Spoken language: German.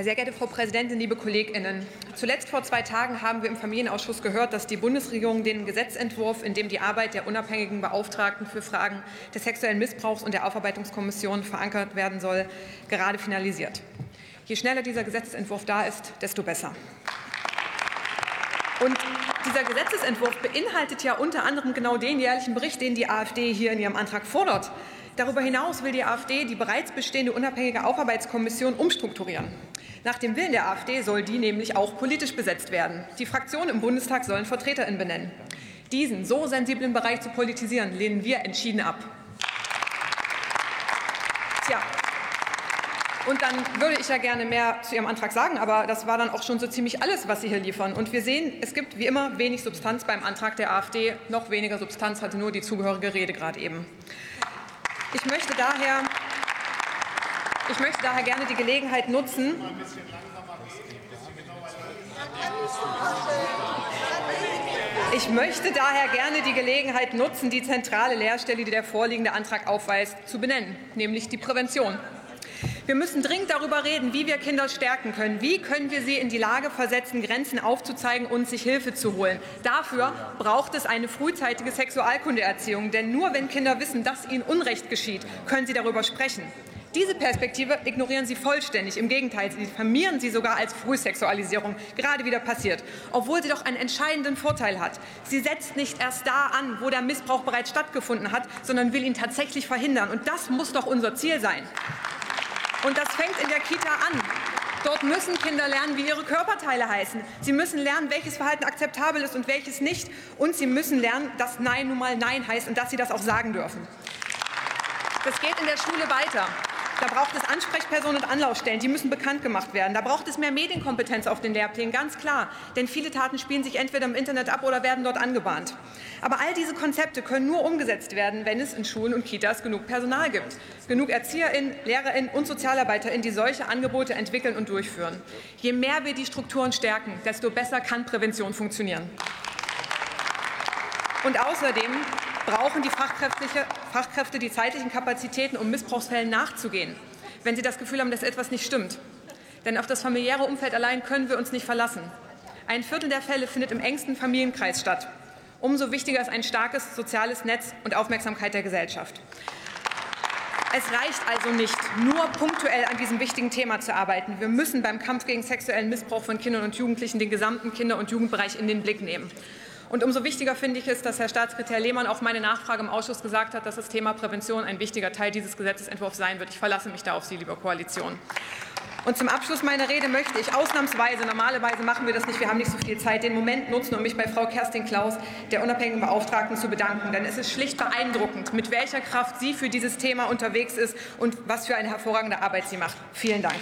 Sehr geehrte Frau Präsidentin, liebe KollegInnen! Zuletzt vor zwei Tagen haben wir im Familienausschuss gehört, dass die Bundesregierung den Gesetzentwurf, in dem die Arbeit der unabhängigen Beauftragten für Fragen des sexuellen Missbrauchs und der Aufarbeitungskommission verankert werden soll, gerade finalisiert. Je schneller dieser Gesetzentwurf da ist, desto besser. Und dieser Gesetzentwurf beinhaltet ja unter anderem genau den jährlichen Bericht, den die AfD hier in ihrem Antrag fordert. Darüber hinaus will die AfD die bereits bestehende unabhängige Aufarbeitskommission umstrukturieren. Nach dem Willen der AfD soll die nämlich auch politisch besetzt werden. Die Fraktionen im Bundestag sollen VertreterInnen benennen. Diesen so sensiblen Bereich zu politisieren, lehnen wir entschieden ab. Tja, und dann würde ich ja gerne mehr zu Ihrem Antrag sagen, aber das war dann auch schon so ziemlich alles, was Sie hier liefern. Und wir sehen, es gibt wie immer wenig Substanz beim Antrag der AfD. Noch weniger Substanz hatte nur die zugehörige Rede gerade eben. Ich möchte daher, ich möchte daher gerne die Gelegenheit nutzen, ich möchte daher gerne die Gelegenheit nutzen, die zentrale Leerstelle, die der vorliegende Antrag aufweist, zu benennen, nämlich die Prävention. Wir müssen dringend darüber reden, wie wir Kinder stärken können. Wie können wir sie in die Lage versetzen, Grenzen aufzuzeigen und sich Hilfe zu holen? Dafür braucht es eine frühzeitige Sexualkundeerziehung. Denn nur wenn Kinder wissen, dass ihnen Unrecht geschieht, können sie darüber sprechen. Diese Perspektive ignorieren Sie vollständig. Im Gegenteil, Sie diffamieren sie sogar als Frühsexualisierung, gerade wieder passiert, obwohl sie doch einen entscheidenden Vorteil hat. Sie setzt nicht erst da an, wo der Missbrauch bereits stattgefunden hat, sondern will ihn tatsächlich verhindern. Und das muss doch unser Ziel sein. Und das fängt in der Kita an. Dort müssen Kinder lernen, wie ihre Körperteile heißen. Sie müssen lernen, welches Verhalten akzeptabel ist und welches nicht. Und sie müssen lernen, dass Nein nun mal Nein heißt und dass sie das auch sagen dürfen. Das geht in der Schule weiter. Da braucht es Ansprechpersonen und Anlaufstellen, die müssen bekannt gemacht werden. Da braucht es mehr Medienkompetenz auf den Lehrplänen, ganz klar. Denn viele Taten spielen sich entweder im Internet ab oder werden dort angebahnt. Aber all diese Konzepte können nur umgesetzt werden, wenn es in Schulen und Kitas genug Personal gibt. Genug ErzieherInnen, LehrerInnen und SozialarbeiterInnen, die solche Angebote entwickeln und durchführen. Je mehr wir die Strukturen stärken, desto besser kann Prävention funktionieren. Und außerdem brauchen die Fachkräfte die zeitlichen Kapazitäten, um Missbrauchsfällen nachzugehen, wenn sie das Gefühl haben, dass etwas nicht stimmt. Denn auf das familiäre Umfeld allein können wir uns nicht verlassen. Ein Viertel der Fälle findet im engsten Familienkreis statt. Umso wichtiger ist ein starkes soziales Netz und Aufmerksamkeit der Gesellschaft. Es reicht also nicht, nur punktuell an diesem wichtigen Thema zu arbeiten. Wir müssen beim Kampf gegen sexuellen Missbrauch von Kindern und Jugendlichen den gesamten Kinder- und Jugendbereich in den Blick nehmen. Und umso wichtiger finde ich es, dass Herr Staatssekretär Lehmann auf meine Nachfrage im Ausschuss gesagt hat, dass das Thema Prävention ein wichtiger Teil dieses Gesetzentwurfs sein wird. Ich verlasse mich da auf Sie, liebe Koalition. Und zum Abschluss meiner Rede möchte ich ausnahmsweise, normalerweise machen wir das nicht, wir haben nicht so viel Zeit, den Moment nutzen, um mich bei Frau Kerstin Klaus, der unabhängigen Beauftragten, zu bedanken. Denn es ist schlicht beeindruckend, mit welcher Kraft sie für dieses Thema unterwegs ist und was für eine hervorragende Arbeit sie macht. Vielen Dank.